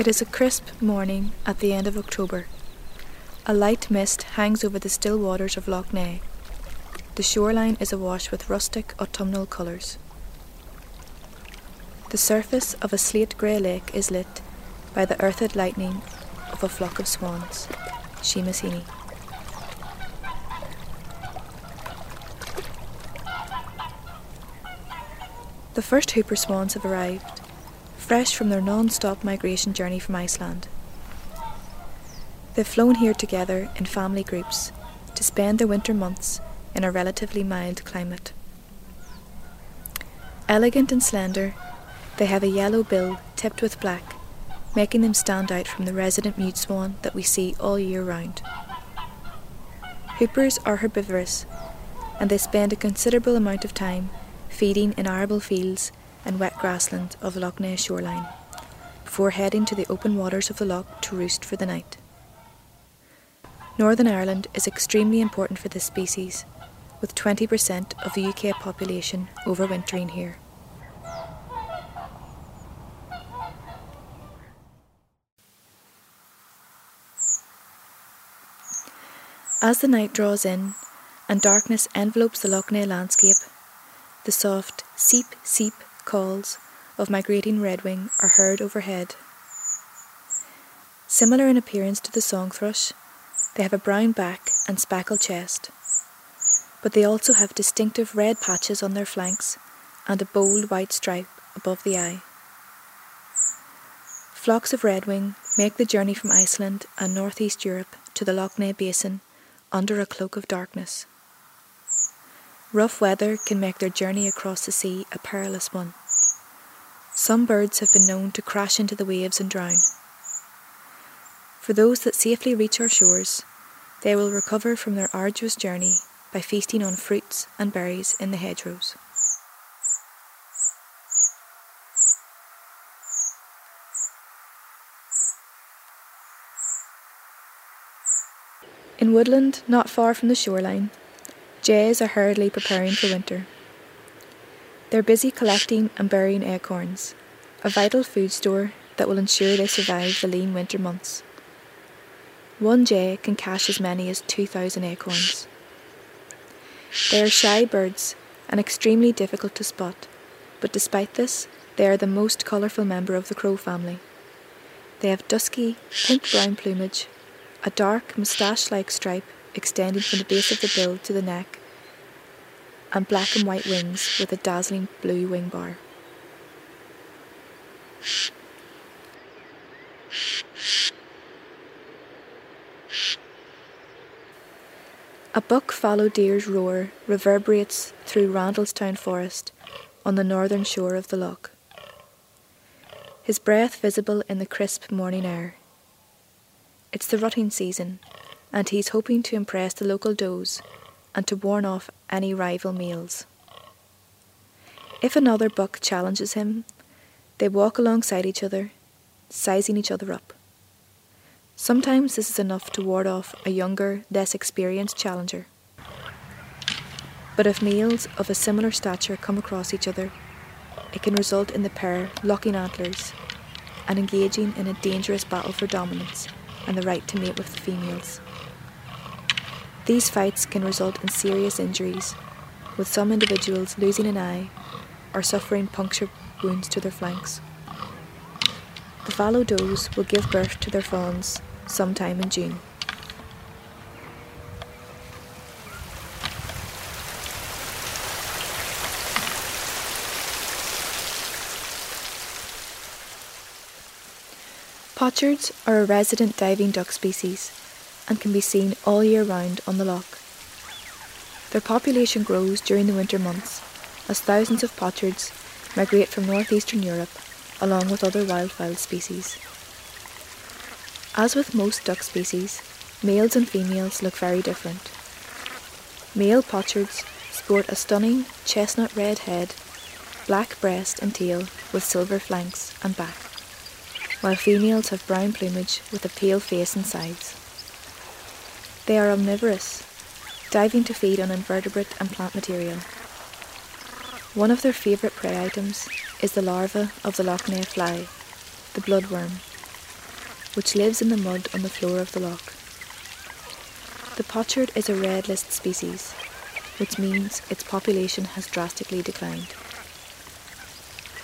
It is a crisp morning at the end of October. A light mist hangs over the still waters of Lough Neagh. The shoreline is awash with rustic autumnal colours. The surface of a slate grey lake is lit by the earthed lightning of a flock of swans, Heaney. The first Whooper swans have arrived, fresh from their non stop migration journey from Iceland. They've flown here together in family groups to spend their winter months in a relatively mild climate. Elegant and slender, they have a yellow bill tipped with black, making them stand out from the resident mute swan that we see all year round. Whoopers are herbivorous, and they spend a considerable amount of time feeding in arable fields and wet grassland of the Lough Neagh shoreline, before heading to the open waters of the loch to roost for the night. Northern Ireland is extremely important for this species, with 20% of the UK population overwintering here. As the night draws in and darkness envelopes the Lough Neagh landscape, the soft seep seep calls of migrating redwing are heard overhead. Similar in appearance to the song thrush, they have a brown back and speckled chest, but they also have distinctive red patches on their flanks and a bold white stripe above the eye. Flocks of redwing make the journey from Iceland and northeast Europe to the Lough Neagh Basin under a cloak of darkness. Rough weather can make their journey across the sea a perilous one. Some birds have been known to crash into the waves and drown. For those that safely reach our shores, they will recover from their arduous journey by feasting on fruits and berries in the hedgerows. In woodland not far from the shoreline, jays are hurriedly preparing for winter. They're busy collecting and burying acorns, a vital food store that will ensure they survive the lean winter months. One jay can cache as many as 2,000 acorns. They are shy birds and extremely difficult to spot, but despite this, they are the most colourful member of the crow family. They have dusky, pink brown plumage a dark moustache like stripe extending from the base of the bill to the neck, and black and white wings with a dazzling blue wing bar. A buck fallow deer's roar reverberates through Randallstown Forest on the northern shore of the loch. His breath visible in the crisp morning air. It's the rutting season, and he's hoping to impress the local does and to warn off any rival males. If another buck challenges him, they walk alongside each other, sizing each other up. Sometimes this is enough to ward off a younger, less experienced challenger. But if males of a similar stature come across each other, it can result in the pair locking antlers and engaging in a dangerous battle for dominance and the right to mate with the females. These fights can result in serious injuries, with some individuals losing an eye or suffering puncture wounds to their flanks. The fallow does will give birth to their fawns sometime in June. Pochards are a resident diving duck species and can be seen all year round on the loch. Their population grows during the winter months as thousands of pochards migrate from northeastern Europe along with other wildfowl species. As with most duck species, males and females look very different. Male pochards sport a stunning chestnut red head, black breast and tail with silver flanks and back while females have brown plumage with a pale face and sides. They are omnivorous, diving to feed on invertebrate and plant material. One of their favourite prey items is the larva of the Lough Neagh fly, the bloodworm, which lives in the mud on the floor of the loch. The pochard is a red list species, which means its population has drastically declined.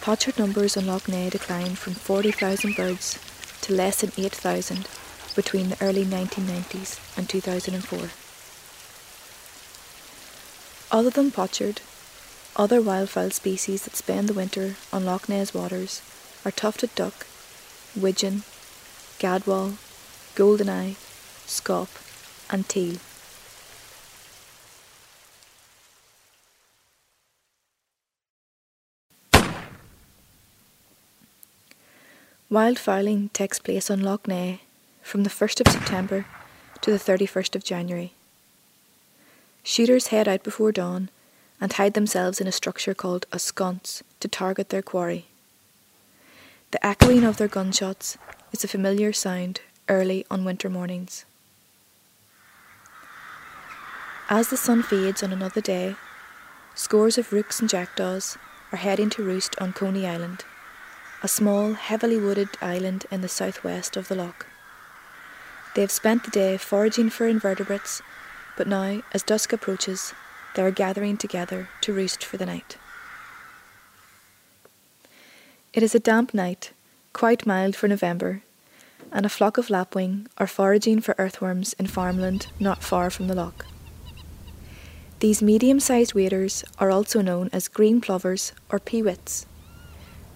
Pochard numbers on Lough Neagh declined from 40,000 birds to less than 8,000 between the early 1990s and 2004. Other than pochard, other wildfowl species that spend the winter on Lough Neagh's waters are tufted duck, widgeon, gadwall, goldeneye, scaup, and teal. Wildfowling takes place on Lough Neagh from the 1st of September to the 31st of January. Shooters head out before dawn and hide themselves in a structure called a sconce to target their quarry. The echoing of their gunshots is a familiar sound early on winter mornings. As the sun fades on another day, scores of rooks and jackdaws are heading to roost on Coney Island a small, heavily wooded island in the southwest of the loch. They have spent the day foraging for invertebrates, but now, as dusk approaches, they are gathering together to roost for the night. It is a damp night, quite mild for November, and a flock of lapwing are foraging for earthworms in farmland not far from the loch. These medium sized waders are also known as green plovers or peewits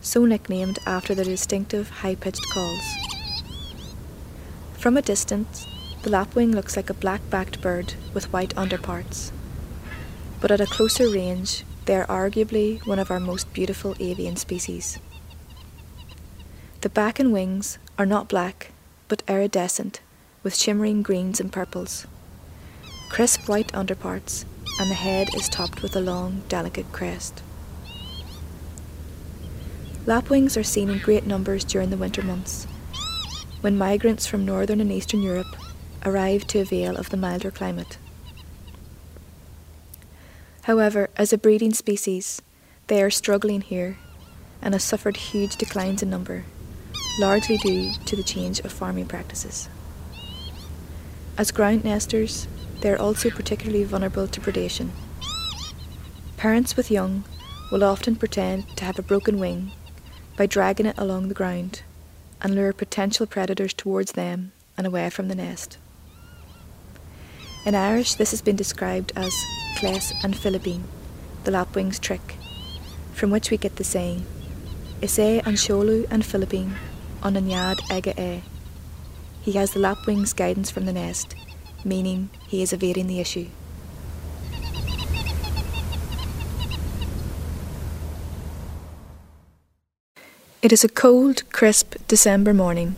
so nicknamed after their distinctive high pitched calls. From a distance, the lapwing looks like a black backed bird with white underparts. But at a closer range, they are arguably one of our most beautiful avian species. The back and wings are not black, but iridescent, with shimmering greens and purples. Crisp white underparts, and the head is topped with a long, delicate crest. Lapwings are seen in great numbers during the winter months, when migrants from northern and eastern Europe arrive to avail of the milder climate. However, as a breeding species, they are struggling here and have suffered huge declines in number, largely due to the change of farming practices. As ground nesters, they are also particularly vulnerable to predation. Parents with young will often pretend to have a broken wing by dragging it along the ground and lure potential predators towards them and away from the nest. In Irish, this has been described as Cleas an Philibín, the lapwing's trick, from which we get the saying, Is an Sholu and Philippine on an yad ega e. He has the lapwing's guidance from the nest, meaning he is evading the issue. It is a cold, crisp December morning.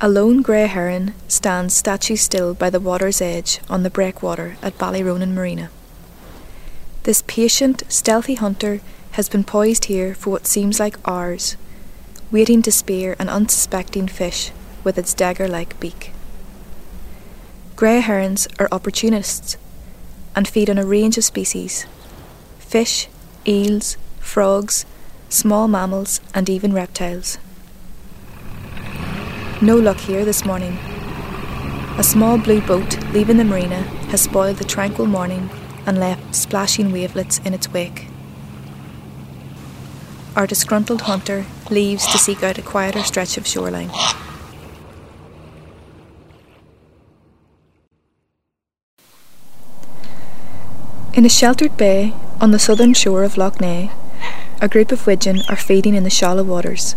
A lone grey heron stands statue still by the water's edge on the breakwater at Ballyronan Marina. This patient, stealthy hunter has been poised here for what seems like hours, waiting to spear an unsuspecting fish with its dagger like beak. Grey herons are opportunists and feed on a range of species fish, eels, frogs, small mammals, and even reptiles. No luck here this morning. A small blue boat leaving the marina has spoiled the tranquil morning and left splashing wavelets in its wake. Our disgruntled hunter leaves to seek out a quieter stretch of shoreline. In a sheltered bay on the southern shore of Lough Neagh, a group of widgeon are feeding in the shallow waters.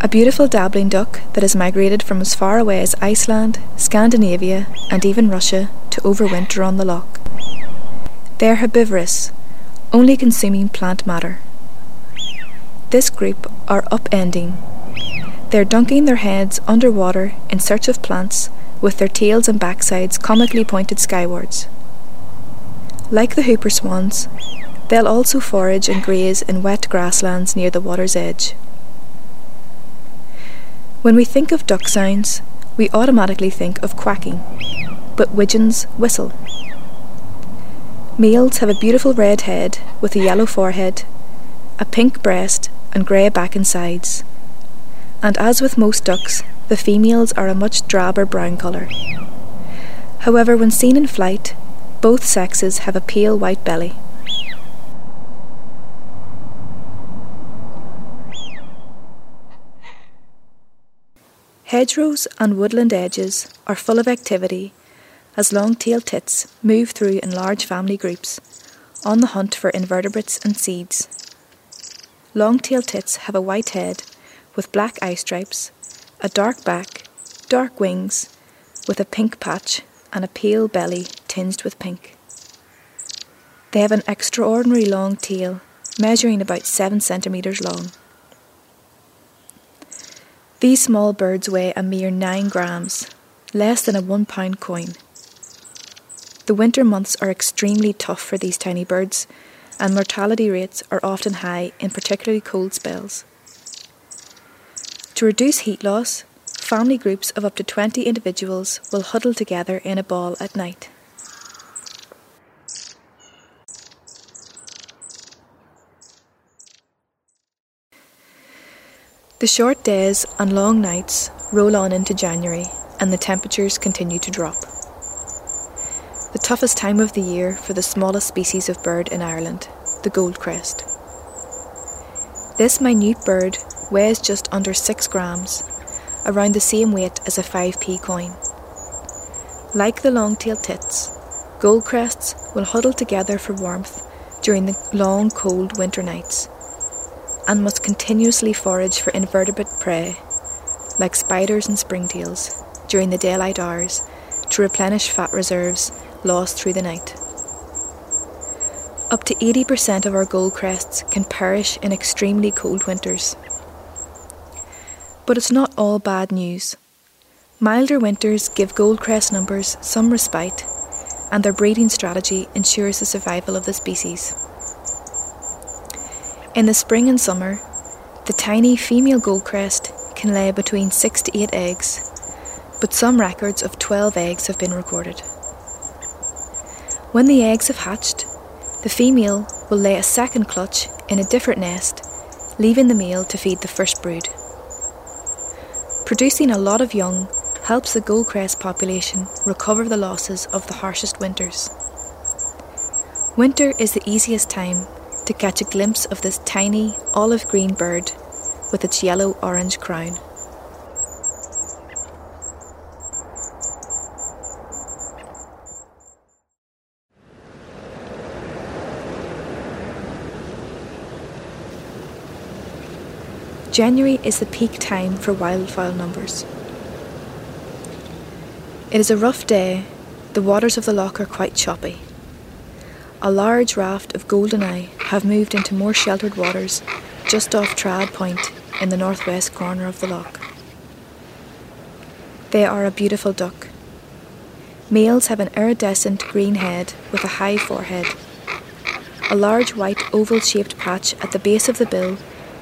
A beautiful dabbling duck that has migrated from as far away as Iceland, Scandinavia, and even Russia to overwinter on the loch. They are herbivorous, only consuming plant matter. This group are upending. They are dunking their heads underwater in search of plants with their tails and backsides comically pointed skywards. Like the whooper swans, They'll also forage and graze in wet grasslands near the water's edge. When we think of duck sounds, we automatically think of quacking, but widgeons whistle. Males have a beautiful red head with a yellow forehead, a pink breast, and grey back and sides, and as with most ducks, the females are a much drabber brown colour. However, when seen in flight, both sexes have a pale white belly. Hedgerows and woodland edges are full of activity as long-tailed tits move through in large family groups on the hunt for invertebrates and seeds. Long-tailed tits have a white head with black eye stripes, a dark back, dark wings, with a pink patch and a pale belly tinged with pink. They have an extraordinary long tail, measuring about 7 centimetres long. These small birds weigh a mere 9 grams, less than a one pound coin. The winter months are extremely tough for these tiny birds, and mortality rates are often high in particularly cold spells. To reduce heat loss, family groups of up to 20 individuals will huddle together in a ball at night. The short days and long nights roll on into January and the temperatures continue to drop the toughest time of the year for the smallest species of bird in Ireland, the goldcrest. This minute bird weighs just under 6 grams, around the same weight as a 5p coin. Like the long-tailed tits, goldcrests will huddle together for warmth during the long cold winter nights and must continuously forage for invertebrate prey like spiders and springtails during the daylight hours to replenish fat reserves lost through the night. Up to 80% of our goldcrests can perish in extremely cold winters. But it's not all bad news. Milder winters give goldcrest numbers some respite, and their breeding strategy ensures the survival of the species. In the spring and summer, the tiny female goldcrest can lay between 6 to 8 eggs, but some records of 12 eggs have been recorded. When the eggs have hatched, the female will lay a second clutch in a different nest, leaving the male to feed the first brood. Producing a lot of young helps the goldcrest population recover the losses of the harshest winters. Winter is the easiest time to catch a glimpse of this tiny olive green bird with its yellow orange crown. January is the peak time for wildfowl numbers. It is a rough day, the waters of the loch are quite choppy. A large raft of goldeneye have moved into more sheltered waters just off Traad Point in the northwest corner of the loch. They are a beautiful duck. Males have an iridescent green head with a high forehead. A large white oval shaped patch at the base of the bill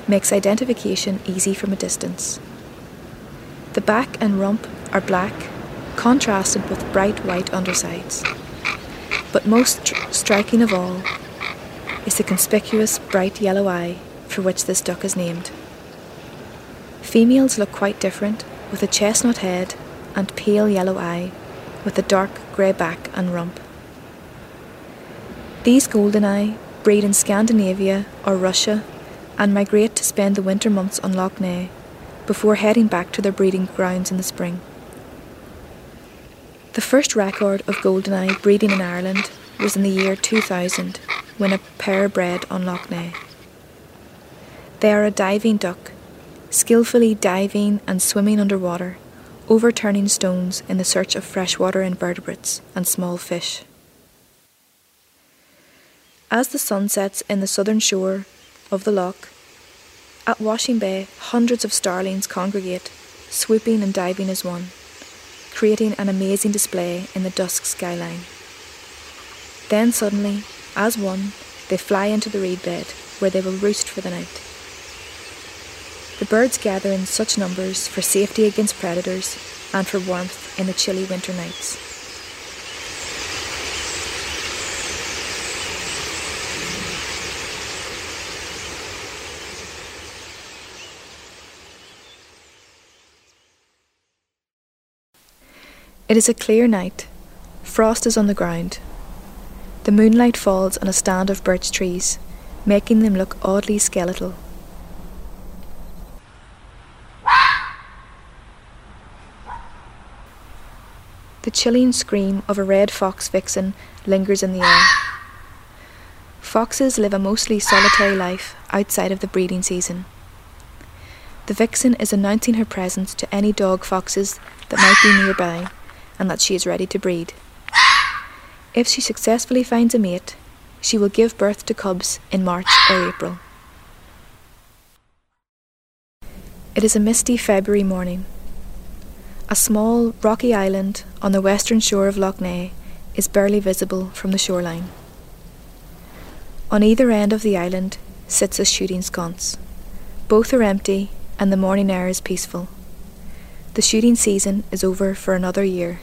makes identification easy from a distance. The back and rump are black, contrasted with bright white undersides. But most striking of all is the conspicuous bright yellow eye for which this duck is named. Females look quite different, with a chestnut head and pale yellow eye, with a dark grey back and rump. These goldeneye breed in Scandinavia or Russia and migrate to spend the winter months on Lough Neagh before heading back to their breeding grounds in the spring. The first record of goldeneye breeding in Ireland was in the year 2000 when a pair bred on Lough Neagh. They are a diving duck, skillfully diving and swimming underwater, overturning stones in the search of freshwater invertebrates and small fish. As the sun sets in the southern shore of the loch. At Washing Bay, hundreds of starlings congregate, swooping and diving as one, creating an amazing display in the dusk skyline. Then suddenly, as one, they fly into the reed bed, where they will roost for the night. The birds gather in such numbers for safety against predators and for warmth in the chilly winter nights. It is a clear night. Frost is on the ground, the moonlight falls on a stand of birch trees, making them look oddly skeletal. The chilling scream of a red fox vixen lingers in the air. Foxes live a mostly solitary life outside of the breeding season. The vixen is announcing her presence to any dog foxes that might be nearby and that she is ready to breed. If she successfully finds a mate, she will give birth to cubs in March or April. It is a misty February morning. A small rocky island on the western shore of Lough Neagh is barely visible from the shoreline. On either end of the island sits a shooting sconce. Both are empty and the morning air is peaceful. The shooting season is over for another year.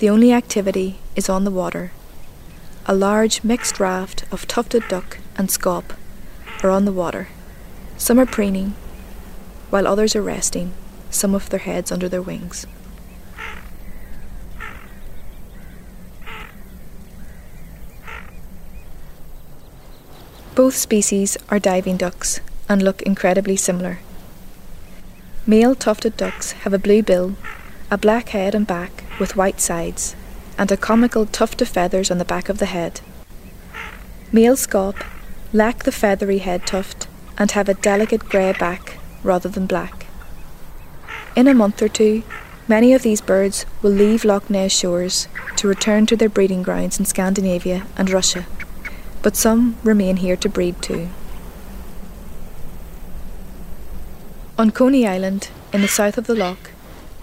The only activity is on the water. A large mixed raft of tufted duck and scaup are on the water. Some are preening, while others are resting some of their heads under their wings. Both species are diving ducks and look incredibly similar. Male tufted ducks have a blue bill, a black head and back with white sides, and a comical tuft of feathers on the back of the head. Male scaup lack the feathery head tuft and have a delicate grey back rather than black. In a month or two, many of these birds will leave Lough Neagh shores to return to their breeding grounds in Scandinavia and Russia, but some remain here to breed too. On Coney Island, in the south of the loch,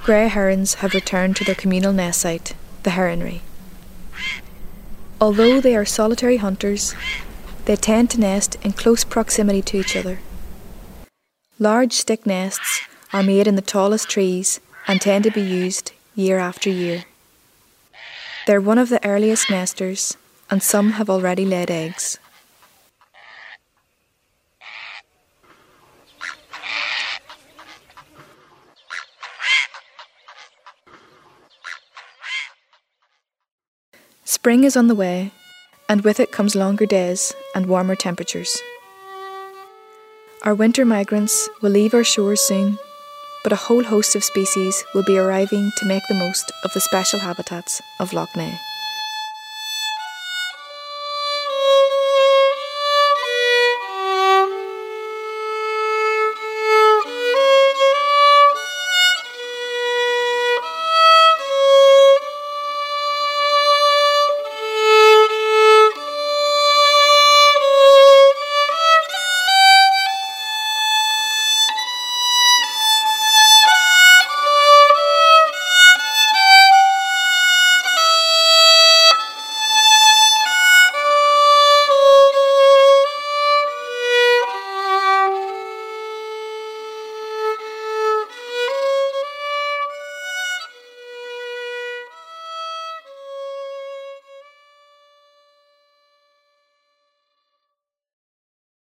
grey herons have returned to their communal nest site, the heronry. Although they are solitary hunters, they tend to nest in close proximity to each other. Large stick nests are made in the tallest trees and tend to be used year after year. They're one of the earliest nesters, and some have already laid eggs. Spring is on the way, and with it comes longer days and warmer temperatures. Our winter migrants will leave our shores soon but a whole host of species will be arriving to make the most of the special habitats of Lough Neagh.